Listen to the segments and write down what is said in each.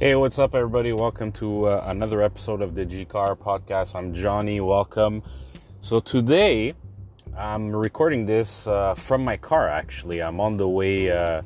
Hey, what's up, everybody? Welcome to uh, another episode of the G Car Podcast. I'm Johnny. Welcome. So today, I'm recording this uh, from my car. Actually, I'm on the way. Uh,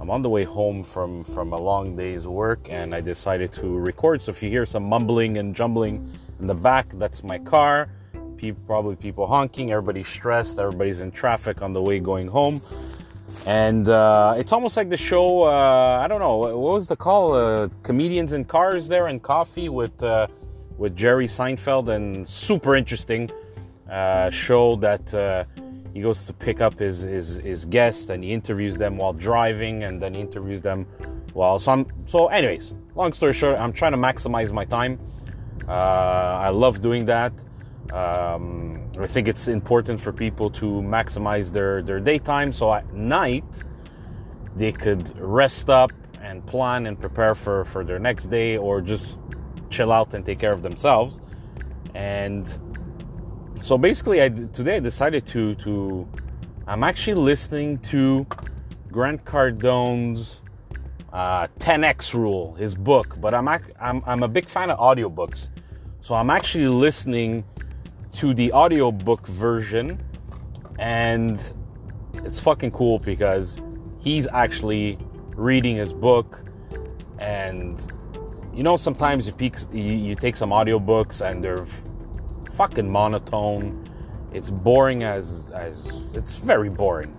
I'm on the way home from from a long day's work, and I decided to record. So if you hear some mumbling and jumbling in the back, that's my car. People, probably people honking. Everybody's stressed. Everybody's in traffic on the way going home and uh, it's almost like the show. Uh, I don't know what was the call? Uh, comedians in cars there and coffee with uh, with Jerry Seinfeld and super interesting uh, show that uh, he goes to pick up his, his his guests and he interviews them while driving and then he interviews them while so I'm so anyways. Long story short, I'm trying to maximize my time. I love doing that. Um, I think it's important for people to maximize their, their daytime so at night they could rest up and plan and prepare for, for their next day or just chill out and take care of themselves. And so basically, I, today I decided to, to, I'm actually listening to Grant Cardone's uh, 10x rule, his book, but I'm, I'm, I'm a big fan of audiobooks. So I'm actually listening to the audiobook version and it's fucking cool because he's actually reading his book and you know sometimes you, peak, you, you take some audiobooks and they're fucking monotone. It's boring as, as it's very boring.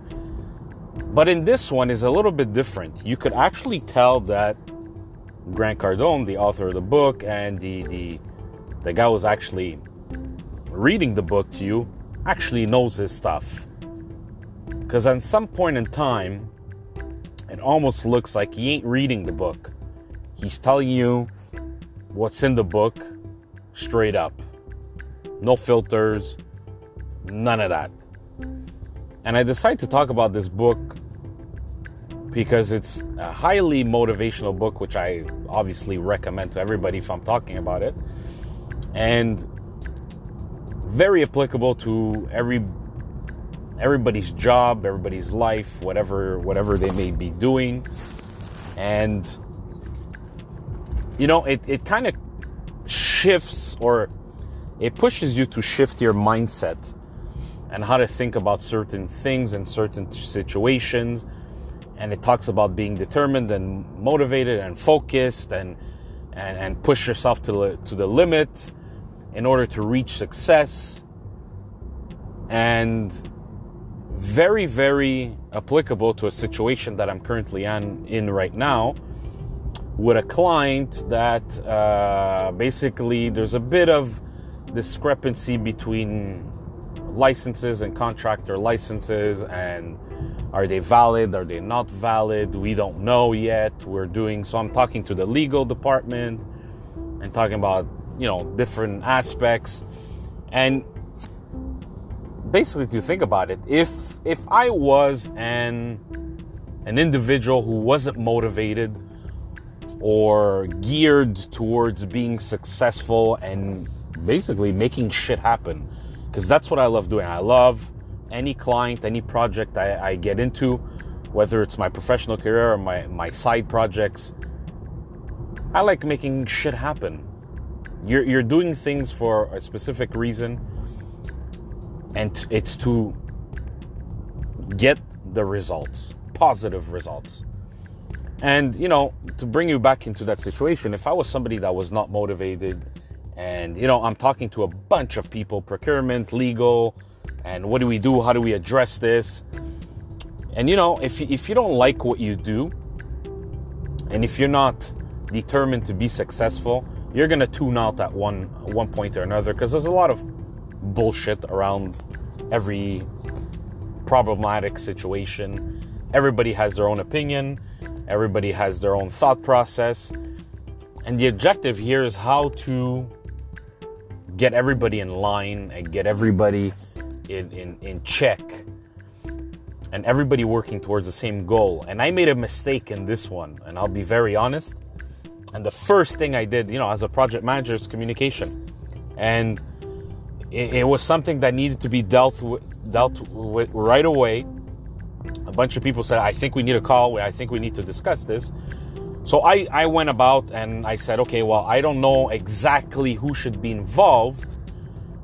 But in this one is a little bit different. You could actually tell that grant cardone the author of the book and the the, the guy was actually reading the book to you actually knows his stuff. Because at some point in time, it almost looks like he ain't reading the book. He's telling you what's in the book straight up. No filters, none of that. And I decided to talk about this book because it's a highly motivational book, which I obviously recommend to everybody if I'm talking about it. And very applicable to every everybody's job, everybody's life, whatever whatever they may be doing. And you know, it, it kind of shifts or it pushes you to shift your mindset and how to think about certain things and certain situations. And it talks about being determined and motivated and focused and and, and push yourself to to the limit in order to reach success and very, very applicable to a situation that I'm currently in, in right now with a client that uh, basically there's a bit of discrepancy between licenses and contractor licenses and are they valid are they not valid we don't know yet we're doing so i'm talking to the legal department and talking about you know different aspects. And basically to think about it if if i was an an individual who wasn't motivated or geared towards being successful and basically making shit happen because that's what i love doing. I love any client any project I, I get into whether it's my professional career or my, my side projects i like making shit happen you're, you're doing things for a specific reason, and it's to get the results, positive results. And, you know, to bring you back into that situation, if I was somebody that was not motivated, and, you know, I'm talking to a bunch of people procurement, legal, and what do we do? How do we address this? And, you know, if, if you don't like what you do, and if you're not determined to be successful, you're gonna tune out at one one point or another because there's a lot of bullshit around every problematic situation. Everybody has their own opinion, everybody has their own thought process, and the objective here is how to get everybody in line and get everybody in, in, in check and everybody working towards the same goal. And I made a mistake in this one, and I'll be very honest. And the first thing I did, you know, as a project manager is communication. And it, it was something that needed to be dealt with, dealt with right away. A bunch of people said, I think we need a call. I think we need to discuss this. So I, I went about and I said, okay, well, I don't know exactly who should be involved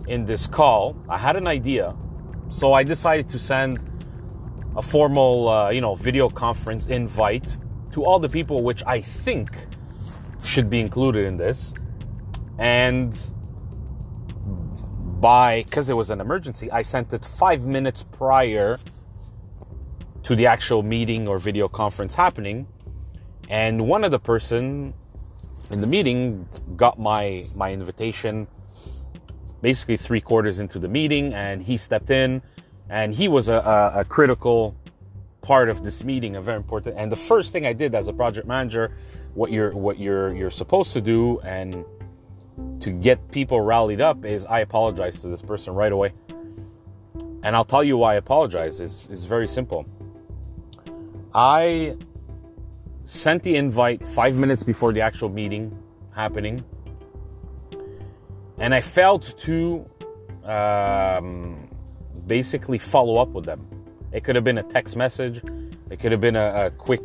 in this call. I had an idea. So I decided to send a formal, uh, you know, video conference invite to all the people which I think should be included in this. And by, because it was an emergency, I sent it five minutes prior to the actual meeting or video conference happening. And one of the person in the meeting got my, my invitation basically three quarters into the meeting and he stepped in and he was a, a, a critical part of this meeting, a very important. And the first thing I did as a project manager, what you're what you're you're supposed to do, and to get people rallied up, is I apologize to this person right away. And I'll tell you why I apologize. It's, it's very simple. I sent the invite five minutes before the actual meeting happening, and I failed to um, basically follow up with them. It could have been a text message, it could have been a, a quick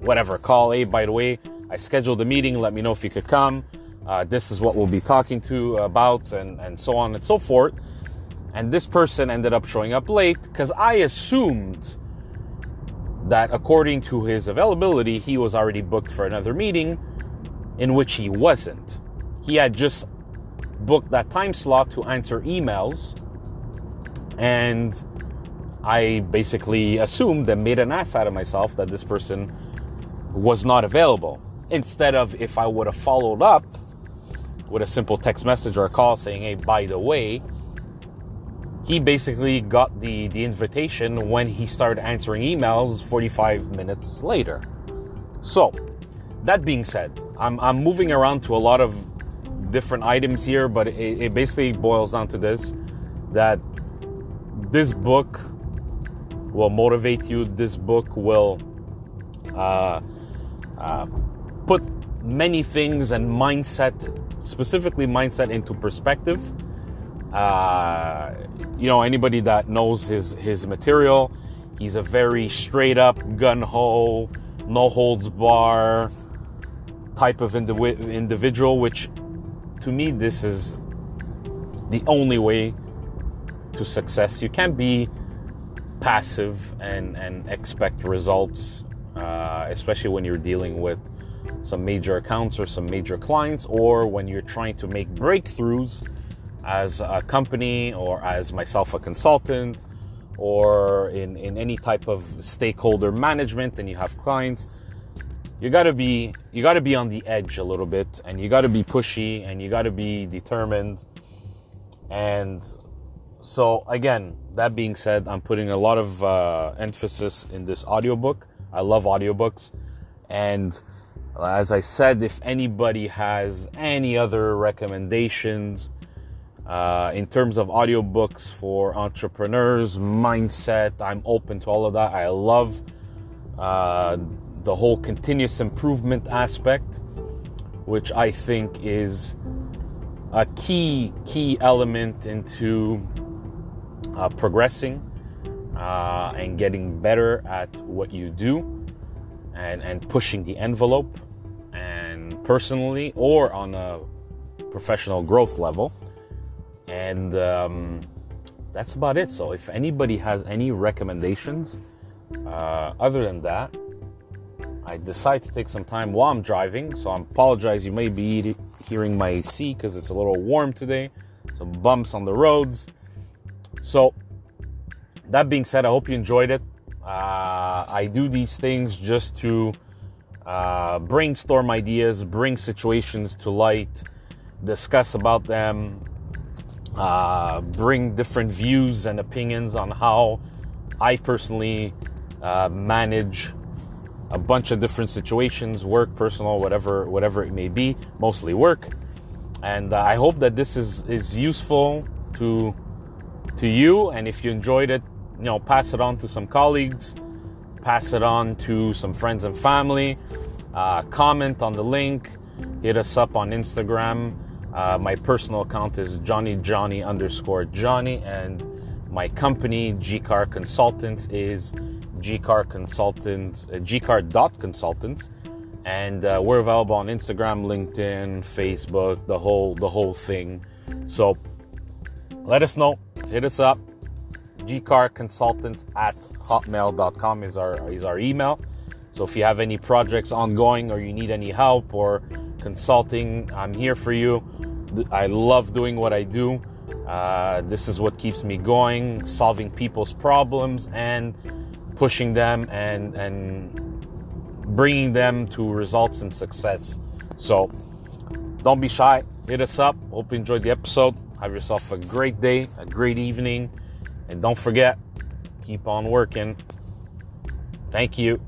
whatever call. Hey, by the way, I scheduled a meeting. Let me know if you could come. Uh, this is what we'll be talking to about, and, and so on and so forth. And this person ended up showing up late because I assumed that according to his availability, he was already booked for another meeting in which he wasn't. He had just booked that time slot to answer emails and I basically assumed and made an ass out of myself that this person was not available. Instead of if I would have followed up with a simple text message or a call saying, hey, by the way, he basically got the, the invitation when he started answering emails 45 minutes later. So, that being said, I'm, I'm moving around to a lot of different items here, but it, it basically boils down to this that this book will motivate you. This book will uh, uh, put many things and mindset, specifically mindset, into perspective. Uh, you know, anybody that knows his his material, he's a very straight up, gun ho, no holds bar type of indiv- individual. Which, to me, this is the only way to success. You can't be passive and, and expect results, uh, especially when you're dealing with some major accounts or some major clients, or when you're trying to make breakthroughs as a company or as myself a consultant or in, in any type of stakeholder management and you have clients you got to be you got to be on the edge a little bit and you got to be pushy and you got to be determined and so again, that being said, I'm putting a lot of uh, emphasis in this audiobook. I love audiobooks. And as I said, if anybody has any other recommendations uh, in terms of audiobooks for entrepreneurs, mindset, I'm open to all of that. I love uh, the whole continuous improvement aspect, which I think is a key, key element into uh, progressing uh, and getting better at what you do and, and pushing the envelope and personally or on a professional growth level. And um, that's about it. So, if anybody has any recommendations, uh, other than that, I decide to take some time while I'm driving. So, I apologize. You may be hearing my AC because it's a little warm today. Some bumps on the roads. So, that being said, I hope you enjoyed it. Uh, I do these things just to uh, brainstorm ideas, bring situations to light, discuss about them, uh, bring different views and opinions on how I personally uh, manage a bunch of different situations, work, personal, whatever, whatever it may be, mostly work. And uh, I hope that this is is useful to to you. And if you enjoyed it, you know, pass it on to some colleagues, pass it on to some friends and family. Uh, comment on the link. Hit us up on Instagram. Uh, my personal account is Johnny Johnny underscore Johnny, and my company GCar Consultants is GCar Consultants, uh, Consultants, and uh, we're available on Instagram, LinkedIn, Facebook, the whole the whole thing. So let us know. Hit us up. Gcarconsultants at hotmail.com is our is our email. So if you have any projects ongoing or you need any help or consulting, I'm here for you. I love doing what I do. Uh, this is what keeps me going, solving people's problems and pushing them and and bringing them to results and success. So don't be shy. Hit us up. Hope you enjoyed the episode. Have yourself a great day, a great evening, and don't forget, keep on working. Thank you.